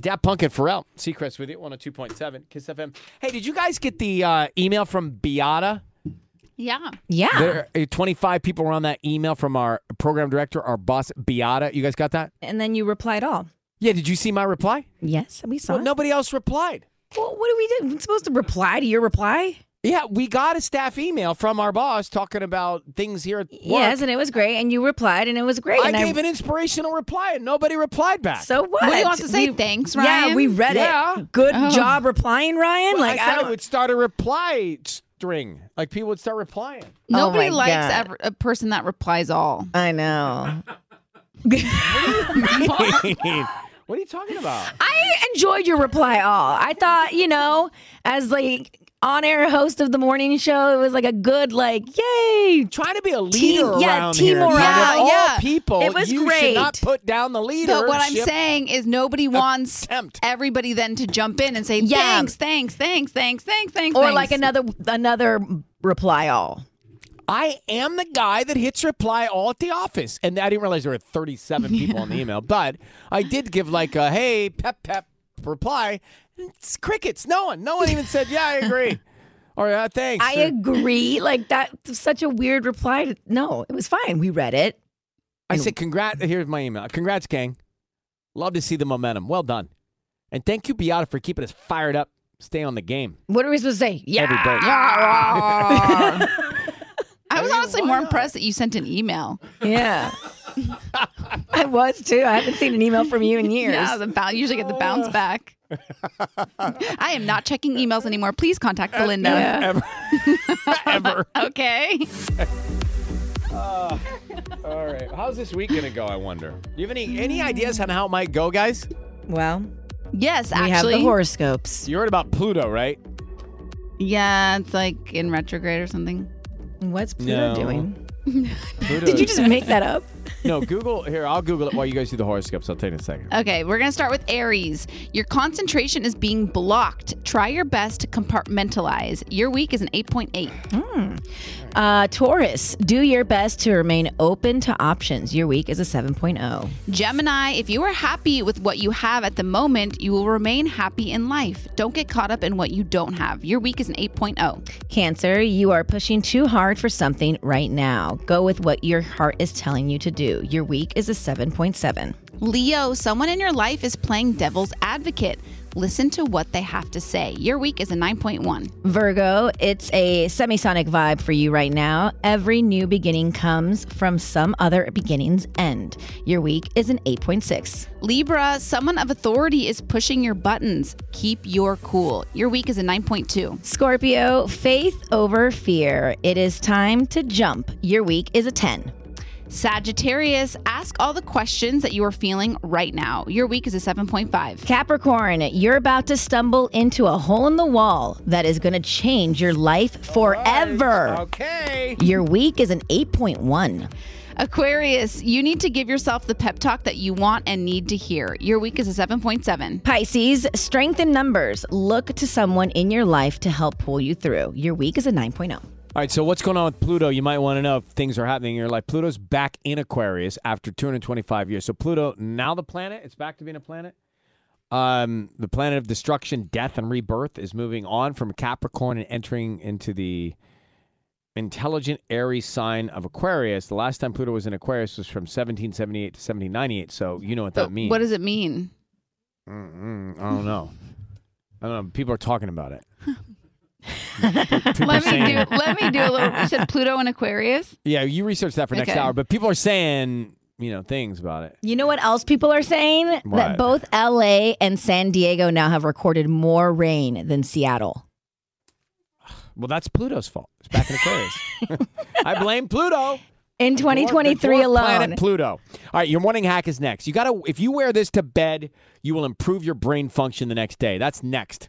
Daft Punk and Pharrell. Seacrest with you, 102.7 KIIS FM. Hey, did you guys get the uh, email from Beata? Yeah. Yeah. There, uh, 25 people were on that email from our program director, our boss, Beata. You guys got that? And then you replied all. Yeah, did you see my reply? Yes, we saw Well, it. nobody else replied. Well, what do we do? We're supposed to reply to your reply? Yeah, we got a staff email from our boss talking about things here at work. Yes, and it was great. And you replied, and it was great. I and gave an inspirational reply and nobody replied back. So what? What, he wants to say We- thanks, Ryan. Yeah, we read Yeah. it. Good Oh. job replying, Ryan. Well, like I I thought don't. would start a reply string. Like people would start replying. Nobody Oh likes God. ever, a person that replies all. I know. what are you talking about? I enjoyed your reply all. I thought, you know, as like on-air host of the morning show, it was like a good like, yay. Trying to be a leader Team- yeah, team here. morale. Yeah, all Yeah. people. It was you great. should not put down the leader. But what I'm saying is nobody wants Attempt. everybody then to jump in and say Yeah. thanks, thanks, thanks, thanks, thanks, thanks. Or thanks." like another another reply all. I am the guy that hits reply all at the office. And I didn't realize there were 37 people on the email, but I did give like a hey, pep, pep reply. It's crickets. No one. No one even said, yeah, I agree. or uh, thanks. I Or- agree. Like that's such a weird reply. To, no, it was fine. We read it. I said, congrats. Here's my email. Congrats, gang. Love to see the momentum. Well done. And thank you, Beata, for keeping us fired up. Stay on the game. What are we supposed to say? Yeah. Every day. I was honestly more impressed that you sent an email. Yeah. I was too. I haven't seen an email from you in years. Yeah, the bounce, usually get the bounce oh. back. I am not checking emails anymore. Please contact Belinda. Ever. Ever. Okay. Uh, all right. How's this week going to go, I wonder? Do you have any, any ideas on how it might go, guys? Well, Yes, we have actually. the horoscopes. You heard about Pluto, right? yeah, it's like in retrograde or something. What's Pluto No. doing? Pluto. Did you just make that up? No, Google. Here, I'll Google it while you guys do the horoscopes. I'll take it in a second. Okay, we're going to start with Aries. Your concentration is being blocked. Try your best to compartmentalize. Your week is an 8.8. Uh, Taurus, do your best to remain open to options. Your week is a oh. 7.0. Gemini, if you are happy with what you have at the moment, you will remain happy in life. Don't get caught up in what you don't have. Your week is an oh. 8.0. Cancer, you are pushing too hard for something right now. Go with what your heart is telling you to do. Your week is a 7.7. Leo, someone in your life is playing devil's advocate. Listen to what they have to say. Your week is a 9.1. Virgo, it's a Semisonic vibe for you right now. Every new beginning comes from some other beginning's end. Your week is an 8.6. Libra, someone of authority is pushing your buttons. Keep your cool. Your week is a 9.2. Scorpio, faith over fear. It is time to jump. Your week is a 10. Sagittarius, ask all the questions that you are feeling right now. Your week is a 7.5. Capricorn, you're about to stumble into a hole in the wall that is going to change your life forever. Okay. Your week is an 8.1. Aquarius, you need to give yourself the pep talk that you want and need to hear. Your week is a 7.7. Pisces, strength in numbers. Look to someone in your life to help pull you through. Your week is a 9.0. All right, so what's going on with Pluto? You might want to know if things are happening in your life. Pluto's back in Aquarius after 225 years. So Pluto, now the planet, it's back to being a planet. Um, the planet of destruction, death, and rebirth is moving on from Capricorn and entering into the intelligent Aries sign of Aquarius. The last time Pluto was in Aquarius was from 1778 to 1798. So you know what that means. what does it mean? Mm-mm, I don't know. I don't know. People are talking about it. Let me do let me do a little you said Pluto and Aquarius? Yeah, you research that for next Okay. hour, but people are saying, you know, things about it. You know what else people are saying? What? That both LA and San Diego now have recorded more rain than Seattle. Well, that's Pluto's fault. It's back in Aquarius. I blame Pluto. In The dwarf- the 2023 dwarf alone. Planet Pluto. All right, your morning hack is next. You got to if you wear this to bed, you will improve your brain function the next day. That's next.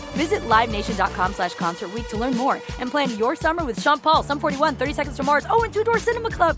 Visit LiveNation.com slash Concert to learn more and plan your summer with Sean Paul, Sum 41, 30 Seconds to Mars, oh, and Two Door Cinema Club.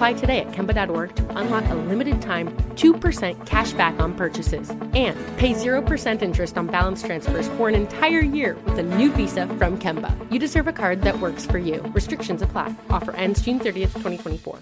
Apply today at Kemba.org to unlock a limited time 2% cash back on purchases and pay 0% interest on balance transfers for an entire year with a new visa from Kemba. You deserve a card that works for you. Restrictions apply. Offer ends June 30th, 2024.